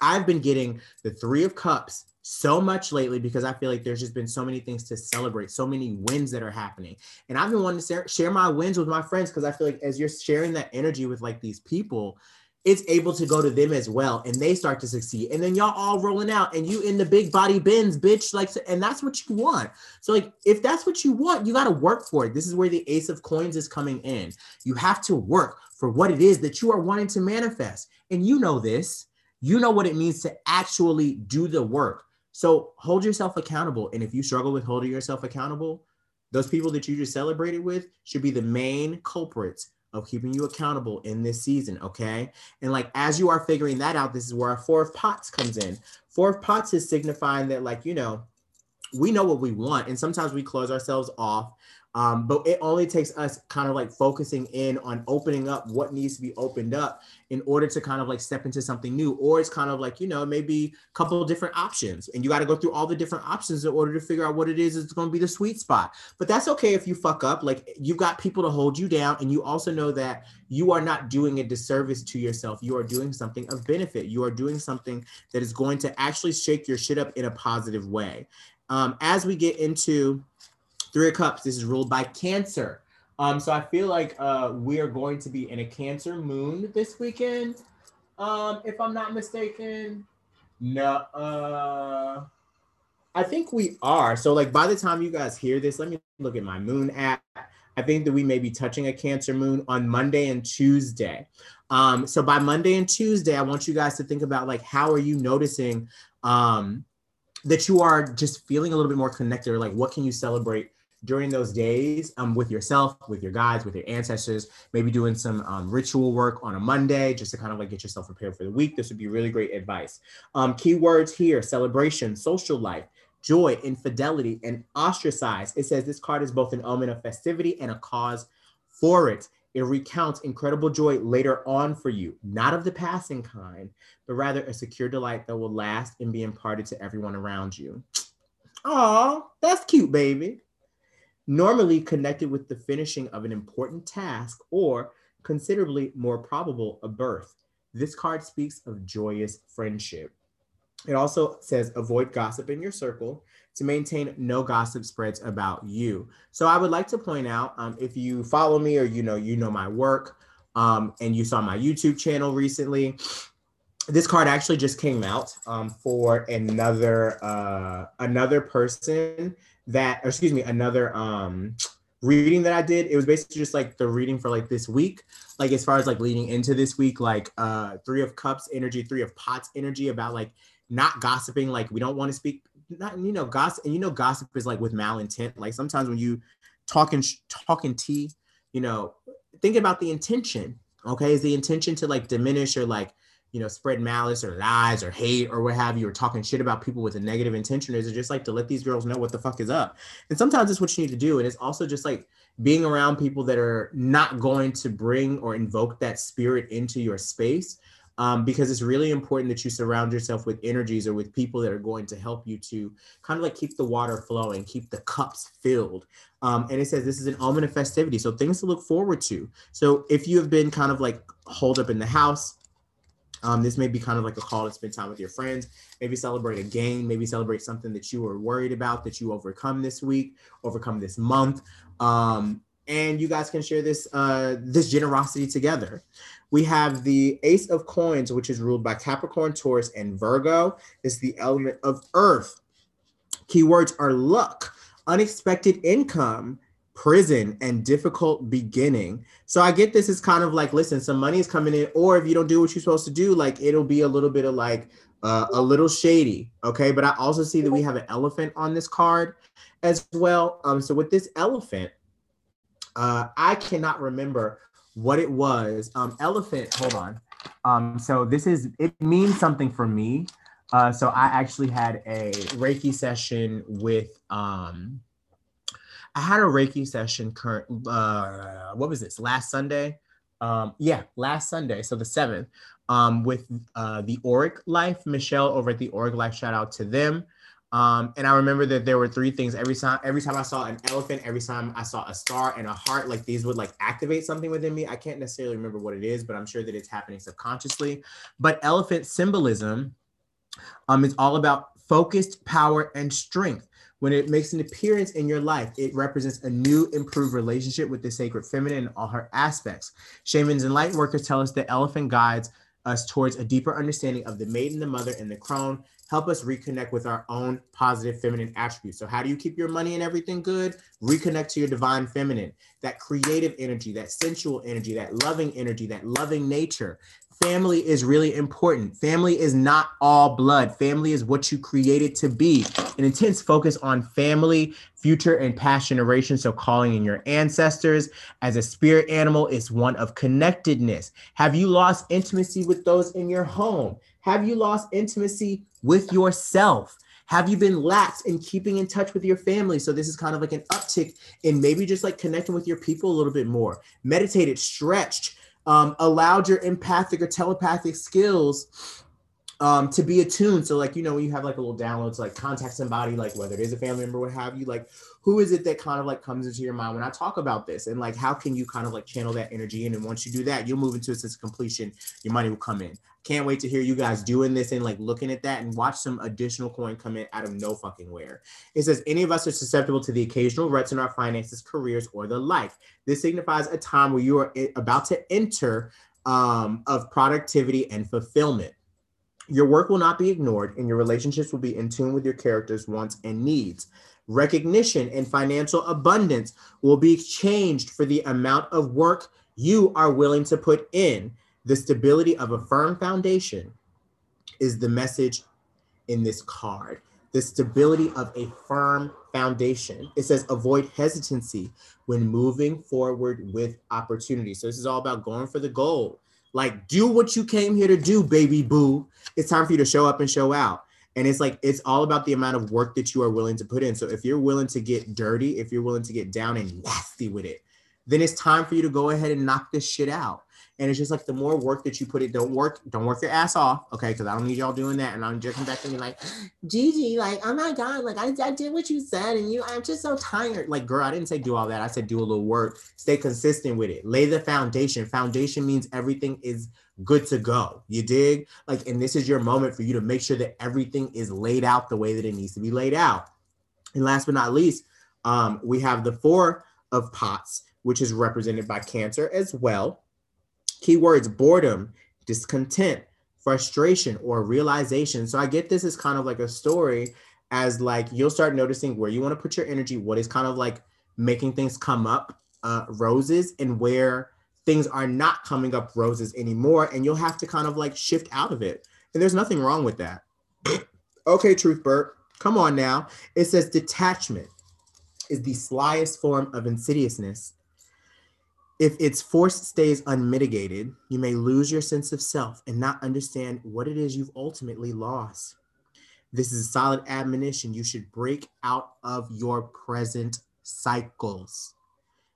I've been getting the three of cups so much lately because I feel like there's just been so many things to celebrate, so many wins that are happening. And I've been wanting to share my wins with my friends because I feel like as you're sharing that energy with like these people, it's able to go to them as well and they start to succeed. And then y'all all rolling out and you in the big body Benz bitch like and that's what you want. So like if that's what you want you got to work for it. This is where the ace of coins is coming in. You have to work for what it is that you are wanting to manifest. And you know this. You know what it means to actually do the work. So hold yourself accountable and if you struggle with holding yourself accountable those people that you just celebrated with should be the main culprits of keeping you accountable in this season, okay? And like as you are figuring that out, this is where our four of pots comes in. Four of pots is signifying that, like, you know, we know what we want, and sometimes we close ourselves off um, but it only takes us kind of like focusing in on opening up what needs to be opened up in order to kind of like step into something new. Or it's kind of like, you know, maybe a couple different options. And you got to go through all the different options in order to figure out what it is that's going to be the sweet spot. But that's okay if you fuck up. Like you've got people to hold you down. And you also know that you are not doing a disservice to yourself. You are doing something of benefit. You are doing something that is going to actually shake your shit up in a positive way. Um, as we get into Three of Cups. This is ruled by Cancer. Um, so I feel like uh, we are going to be in a Cancer moon this weekend, um, if I'm not mistaken. No, uh, I think we are. So like by the time you guys hear this, let me look at my moon app. I think that we may be touching a Cancer moon on Monday and Tuesday. Um, so by Monday and Tuesday, I want you guys to think about like how are you noticing um, that you are just feeling a little bit more connected, or like what can you celebrate during those days um, with yourself, with your guides, with your ancestors, maybe doing some um, ritual work on a Monday just to kind of like get yourself prepared for the week. This would be really great advice. Um, keywords here celebration, social life, joy, infidelity, and ostracize. It says this card is both an omen of festivity and a cause for it. It recounts incredible joy later on for you, not of the passing kind, but rather a secure delight that will last and be imparted to everyone around you. Oh, that's cute, baby normally connected with the finishing of an important task or considerably more probable a birth. This card speaks of joyous friendship. It also says avoid gossip in your circle to maintain no gossip spreads about you. So I would like to point out um, if you follow me or you know you know my work, um, and you saw my YouTube channel recently, this card actually just came out um, for another uh, another person that, excuse me, another um, reading that I did. It was basically just like the reading for like this week, like as far as like leading into this week, like uh, three of cups energy, three of pots energy about like not gossiping. Like we don't want to speak, not you know gossip, and you know gossip is like with malintent. Like sometimes when you talking talking tea, you know, think about the intention. Okay, is the intention to like diminish or like you know, spread malice or lies or hate or what have you, or talking shit about people with a negative intention, is it just like to let these girls know what the fuck is up? And sometimes it's what you need to do. And it's also just like being around people that are not going to bring or invoke that spirit into your space. Um, because it's really important that you surround yourself with energies or with people that are going to help you to kind of like keep the water flowing, keep the cups filled. Um, and it says this is an omen of festivity, so things to look forward to. So if you have been kind of like holed up in the house, um, this may be kind of like a call to spend time with your friends, maybe celebrate a game, maybe celebrate something that you were worried about that you overcome this week, overcome this month. Um, and you guys can share this uh, this generosity together. We have the Ace of Coins, which is ruled by Capricorn, Taurus, and Virgo. It's the element of Earth. Keywords are luck, unexpected income, prison and difficult beginning. So I get this is kind of like, listen, some money is coming in, or if you don't do what you're supposed to do, like it'll be a little bit of like uh, a little shady. Okay. But I also see that we have an elephant on this card as well. Um, so with this elephant, uh, I cannot remember what it was. Um, elephant, hold on. Um, so this is it means something for me. Uh, so I actually had a Reiki session with um I had a Reiki session current uh what was this last Sunday? Um yeah, last Sunday, so the 7th, um with uh the Auric Life, Michelle over at the Auric Life, shout out to them. Um, and I remember that there were three things every time. Every time I saw an elephant, every time I saw a star and a heart, like these would like activate something within me. I can't necessarily remember what it is, but I'm sure that it's happening subconsciously. But elephant symbolism, um, is all about focused power and strength. When it makes an appearance in your life, it represents a new, improved relationship with the sacred feminine in all her aspects. Shamans and light workers tell us that elephant guides us towards a deeper understanding of the maiden, the mother, and the crone. Help us reconnect with our own positive feminine attributes. So, how do you keep your money and everything good? Reconnect to your divine feminine, that creative energy, that sensual energy, that loving energy, that loving nature family is really important. Family is not all blood. Family is what you created to be. An intense focus on family, future, and past generations. So, calling in your ancestors as a spirit animal is one of connectedness. Have you lost intimacy with those in your home? Have you lost intimacy with yourself? Have you been lax in keeping in touch with your family? So this is kind of like an uptick in maybe just like connecting with your people a little bit more. Meditated, stretched, um, allowed your empathic or telepathic skills um, to be attuned. So, like, you know, when you have like a little download to like contact somebody, like whether it is a family member, what have you, like, who is it that kind of like comes into your mind when I talk about this? And like, how can you kind of like channel that energy in? And once you do that, you'll move into a sense of completion. Your money will come in. Can't wait to hear you guys doing this and like looking at that and watch some additional coin come in out of no fucking where. It says any of us are susceptible to the occasional ruts in our finances, careers, or the like. This signifies a time where you are about to enter um, of productivity and fulfillment. Your work will not be ignored, and your relationships will be in tune with your character's wants and needs. Recognition and financial abundance will be changed for the amount of work you are willing to put in. The stability of a firm foundation is the message in this card. The stability of a firm foundation. It says avoid hesitancy when moving forward with opportunity. So this is all about going for the goal. Like do what you came here to do, baby boo. It's time for you to show up and show out. And it's like it's all about the amount of work that you are willing to put in. So if you're willing to get dirty, if you're willing to get down and nasty with it, then it's time for you to go ahead and knock this shit out. And it's just like the more work that you put it, don't work, don't work your ass off, okay? Because I don't need y'all doing that. And I'm just back to be like, Gigi, like, oh my god, like I, I did what you said, and you, I'm just so tired. Like, girl, I didn't say do all that. I said do a little work, stay consistent with it, lay the foundation. Foundation means everything is good to go. You dig? Like, and this is your moment for you to make sure that everything is laid out the way that it needs to be laid out. And last but not least, um, we have the four of pots, which is represented by Cancer as well. Keywords boredom, discontent, frustration, or realization. So I get this as kind of like a story as like you'll start noticing where you want to put your energy, what is kind of like making things come up uh, roses, and where things are not coming up roses anymore. And you'll have to kind of like shift out of it. And there's nothing wrong with that. okay, Truth Burt, come on now. It says detachment is the slyest form of insidiousness. If its force stays unmitigated, you may lose your sense of self and not understand what it is you've ultimately lost. This is a solid admonition. You should break out of your present cycles.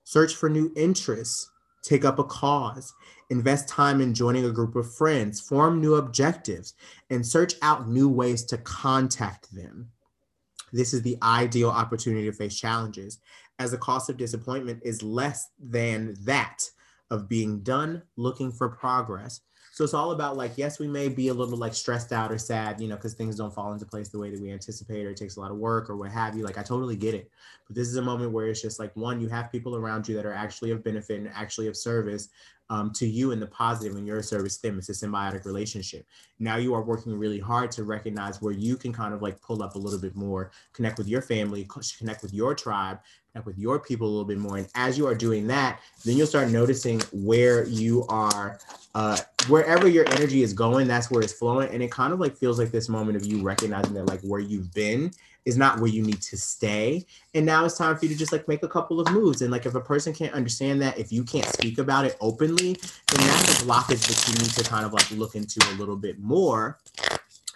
Search for new interests, take up a cause, invest time in joining a group of friends, form new objectives, and search out new ways to contact them. This is the ideal opportunity to face challenges, as the cost of disappointment is less than that of being done looking for progress. So it's all about like, yes, we may be a little like stressed out or sad, you know, because things don't fall into place the way that we anticipate, or it takes a lot of work or what have you. Like, I totally get it. But this is a moment where it's just like, one, you have people around you that are actually of benefit and actually of service um, to you in the positive in your service them. It's a symbiotic relationship. Now you are working really hard to recognize where you can kind of like pull up a little bit more, connect with your family, connect with your tribe, connect with your people a little bit more. And as you are doing that, then you'll start noticing where you are, uh, wherever your energy is going, that's where it's flowing. And it kind of like feels like this moment of you recognizing that like where you've been is not where you need to stay. And now it's time for you to just like make a couple of moves. And like if a person can't understand that, if you can't speak about it openly, then that's a blockage that you need to kind of like look into a little bit more.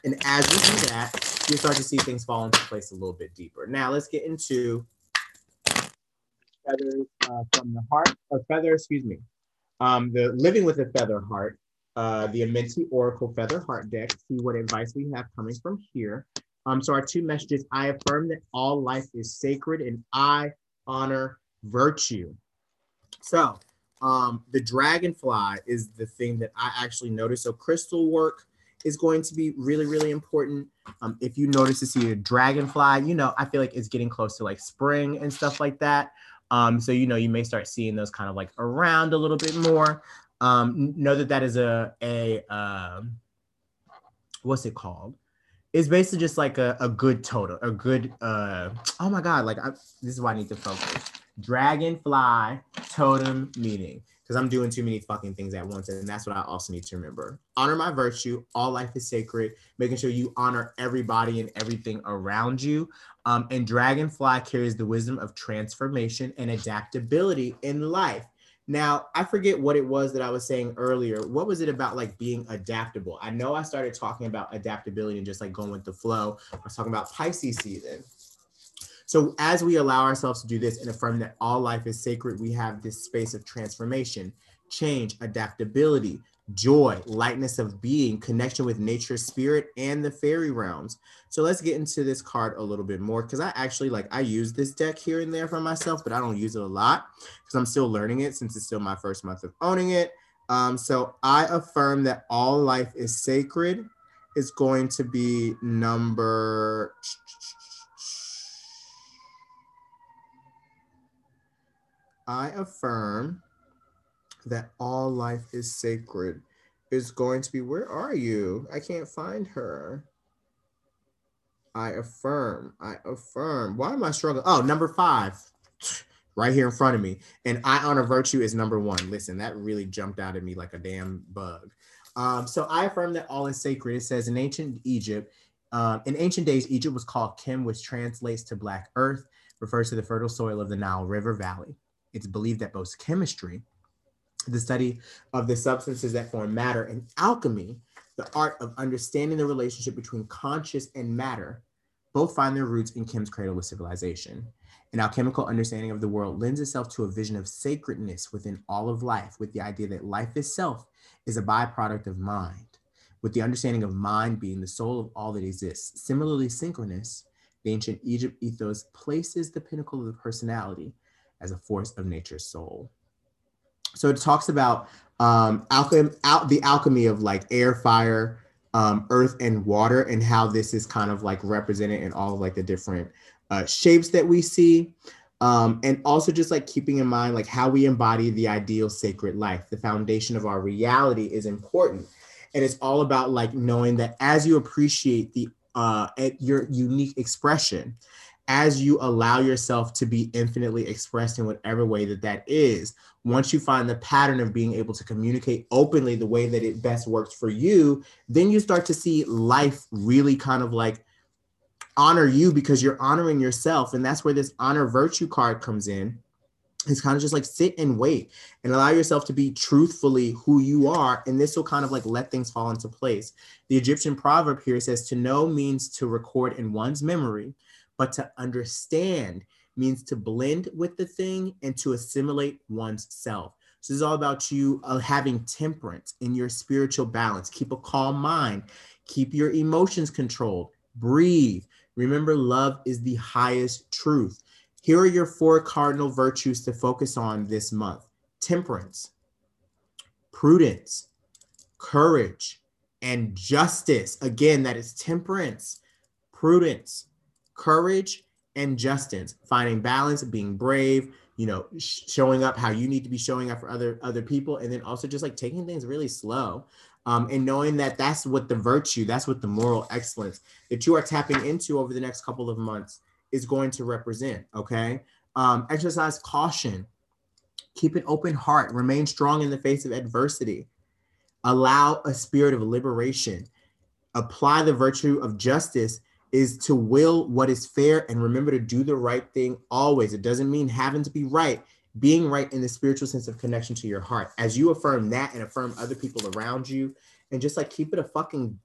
And as you do that, you start to see things fall into place a little bit deeper. Now let's get into feathers uh, from the heart, or feather, excuse me. Um, the living with a feather heart, uh, the Amenti Oracle Feather Heart deck. See what advice we have coming from here. Um, so our two messages, I affirm that all life is sacred and I honor virtue. So um, the dragonfly is the thing that I actually noticed. So crystal work is going to be really, really important. Um, if you notice to see a dragonfly, you know, I feel like it's getting close to like spring and stuff like that. Um, so, you know, you may start seeing those kind of like around a little bit more. Um, know that that is a, a, um, what's it called? It's basically just like a, a good total, a good uh oh my god, like I, this is why I need to focus. Dragonfly totem meeting. Because I'm doing too many fucking things at once. And that's what I also need to remember. Honor my virtue. All life is sacred. Making sure you honor everybody and everything around you. Um, and Dragonfly carries the wisdom of transformation and adaptability in life. Now, I forget what it was that I was saying earlier. What was it about like being adaptable? I know I started talking about adaptability and just like going with the flow. I was talking about Pisces season. So, as we allow ourselves to do this and affirm that all life is sacred, we have this space of transformation, change, adaptability, joy, lightness of being, connection with nature's spirit and the fairy realms. So let's get into this card a little bit more because I actually like I use this deck here and there for myself, but I don't use it a lot because I'm still learning it since it's still my first month of owning it. Um, so I affirm that all life is sacred is going to be number I affirm that all life is sacred is going to be where are you? I can't find her. I affirm. I affirm. Why am I struggling? Oh, number five, right here in front of me. And I honor virtue is number one. Listen, that really jumped out at me like a damn bug. Um, so I affirm that all is sacred. It says in ancient Egypt, um, in ancient days, Egypt was called Kim, which translates to Black Earth, refers to the fertile soil of the Nile River Valley. It's believed that both chemistry the study of the substances that form matter, and alchemy, the art of understanding the relationship between conscious and matter, both find their roots in Kim's cradle of civilization. An alchemical understanding of the world lends itself to a vision of sacredness within all of life, with the idea that life itself is a byproduct of mind, with the understanding of mind being the soul of all that exists. Similarly, synchronous, the ancient Egypt ethos places the pinnacle of the personality as a force of nature's soul so it talks about um, alchem- al- the alchemy of like air, fire, um, earth, and water, and how this is kind of like represented in all of like the different uh, shapes that we see. Um, and also just like keeping in mind like how we embody the ideal sacred life the foundation of our reality is important and it's all about like knowing that as you appreciate the uh your unique expression as you allow yourself to be infinitely expressed in whatever way that that is once you find the pattern of being able to communicate openly the way that it best works for you then you start to see life really kind of like honor you because you're honoring yourself. And that's where this honor virtue card comes in. It's kind of just like sit and wait and allow yourself to be truthfully who you are. And this will kind of like let things fall into place. The Egyptian proverb here says to know means to record in one's memory, but to understand means to blend with the thing and to assimilate one's self. So this is all about you uh, having temperance in your spiritual balance. Keep a calm mind, keep your emotions controlled, breathe, Remember, love is the highest truth. Here are your four cardinal virtues to focus on this month temperance, prudence, courage, and justice. Again, that is temperance, prudence, courage, and justice. Finding balance, being brave, you know, showing up how you need to be showing up for other other people, and then also just like taking things really slow um, and knowing that that's what the virtue, that's what the moral excellence that you are tapping into over the next couple of months is going to represent. Okay. Um, exercise caution, keep an open heart, remain strong in the face of adversity, allow a spirit of liberation, apply the virtue of justice is to will what is fair and remember to do the right thing always. It doesn't mean having to be right being right in the spiritual sense of connection to your heart. As you affirm that and affirm other people around you and just like keep it a fucking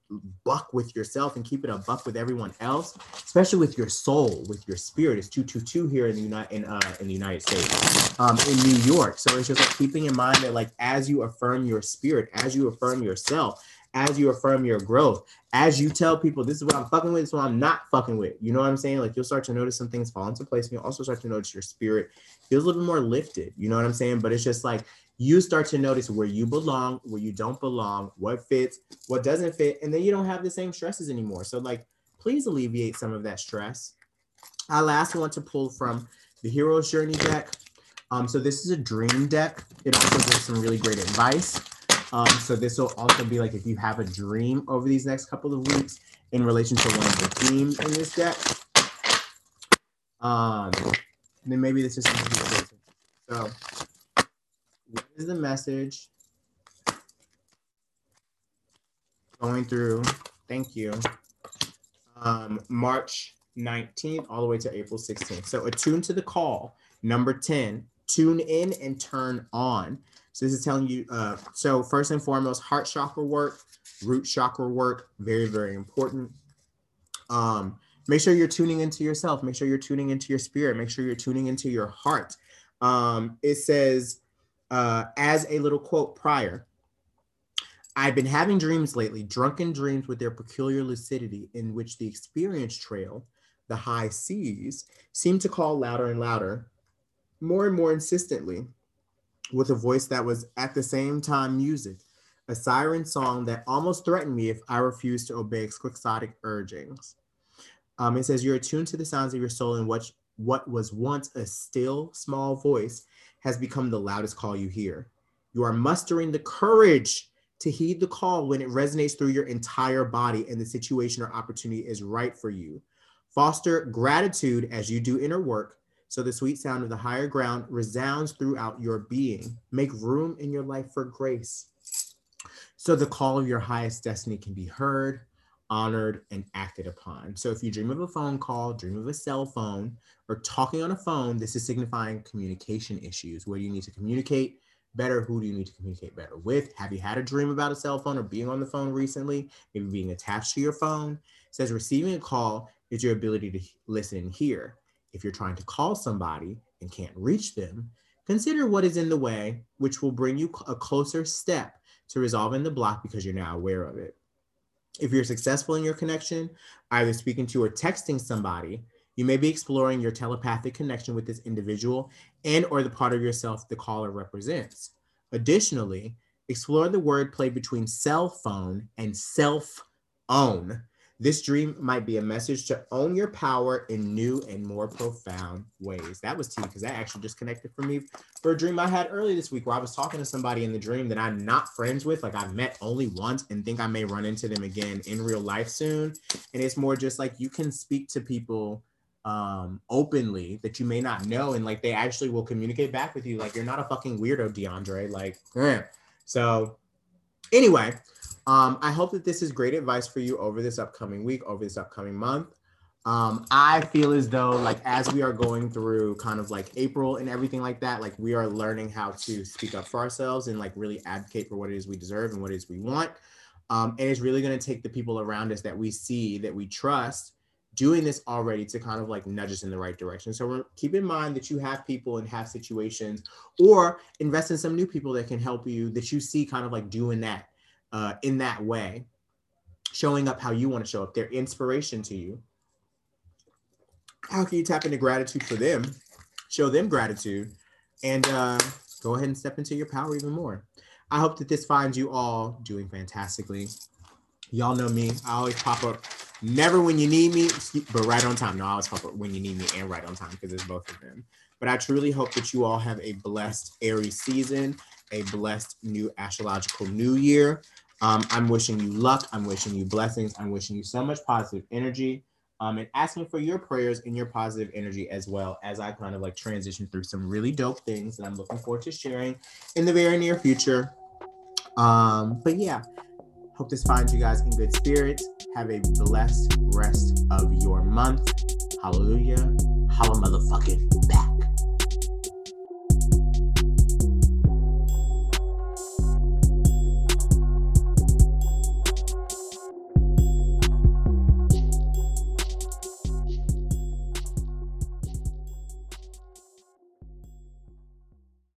buck with yourself and keep it a buck with everyone else especially with your soul with your spirit. It's 222 here in the united in, uh, in the united states um, in new york. So it's just like keeping in mind that like as you affirm your spirit as you affirm yourself as you affirm your growth, as you tell people, this is what I'm fucking with, this is what I'm not fucking with. You know what I'm saying? Like you'll start to notice some things fall into place. And you'll also start to notice your spirit feels a little bit more lifted. You know what I'm saying? But it's just like you start to notice where you belong, where you don't belong, what fits, what doesn't fit, and then you don't have the same stresses anymore. So like please alleviate some of that stress. I last want to pull from the Hero's Journey deck. Um, so this is a dream deck. It also gives some really great advice. Um, so this will also be like if you have a dream over these next couple of weeks in relation to one of the themes in this deck. Um, then maybe this is something So what is the message going through? Thank you. Um, March 19th all the way to April 16th. So attune to the call. Number 10, tune in and turn on. So this is telling you, uh, so first and foremost, heart chakra work, root chakra work, very, very important. Um, make sure you're tuning into yourself. Make sure you're tuning into your spirit. Make sure you're tuning into your heart. Um, it says, uh, as a little quote prior, I've been having dreams lately, drunken dreams with their peculiar lucidity, in which the experience trail, the high seas, seem to call louder and louder, more and more insistently with a voice that was at the same time music, a siren song that almost threatened me if I refused to obey its quixotic urgings. Um, it says, You're attuned to the sounds of your soul, and what, what was once a still, small voice has become the loudest call you hear. You are mustering the courage to heed the call when it resonates through your entire body and the situation or opportunity is right for you. Foster gratitude as you do inner work so the sweet sound of the higher ground resounds throughout your being. Make room in your life for grace. So the call of your highest destiny can be heard, honored, and acted upon. So if you dream of a phone call, dream of a cell phone, or talking on a phone, this is signifying communication issues. Where do you need to communicate better? Who do you need to communicate better with? Have you had a dream about a cell phone or being on the phone recently? Maybe being attached to your phone. It says receiving a call is your ability to listen and hear. If you're trying to call somebody and can't reach them, consider what is in the way, which will bring you a closer step to resolving the block because you're now aware of it. If you're successful in your connection, either speaking to or texting somebody, you may be exploring your telepathic connection with this individual and or the part of yourself the caller represents. Additionally, explore the wordplay between cell phone and self own This dream might be a message to own your power in new and more profound ways. That was T because that actually just connected for me for a dream I had early this week where I was talking to somebody in the dream that I'm not friends with, like I met only once and think I may run into them again in real life soon. And it's more just like you can speak to people um openly that you may not know and like they actually will communicate back with you like you're not a fucking weirdo deandre like eh. so anyway um i hope that this is great advice for you over this upcoming week over this upcoming month um i feel as though like as we are going through kind of like april and everything like that like we are learning how to speak up for ourselves and like really advocate for what it is we deserve and what it is we want um and it's really going to take the people around us that we see that we trust doing this already to kind of like nudge us in the right direction. So keep in mind that you have people and have situations, or invest in some new people that can help you that you see kind of like doing that uh, in that way, showing up how you want to show up. They're inspiration to you. How can you tap into gratitude for them? Show them gratitude, and uh, go ahead and step into your power even more. I hope that this finds you all doing fantastically. Y'all know me. I always pop up Never when you need me, but right on time. No, I always pop up when you need me and right on time because there's both of them. But I truly hope that you all have a blessed Aries season, a blessed new astrological new year. Um, I'm wishing you luck. I'm wishing you blessings. I'm wishing you so much positive energy. Um, and asking for your prayers and your positive energy as well as I kind of like transition through some really dope things that I'm looking forward to sharing in the very near future. Um, but yeah, Hope this finds you guys in good spirits. Have a blessed rest of your month. Hallelujah. Holla motherfucking back.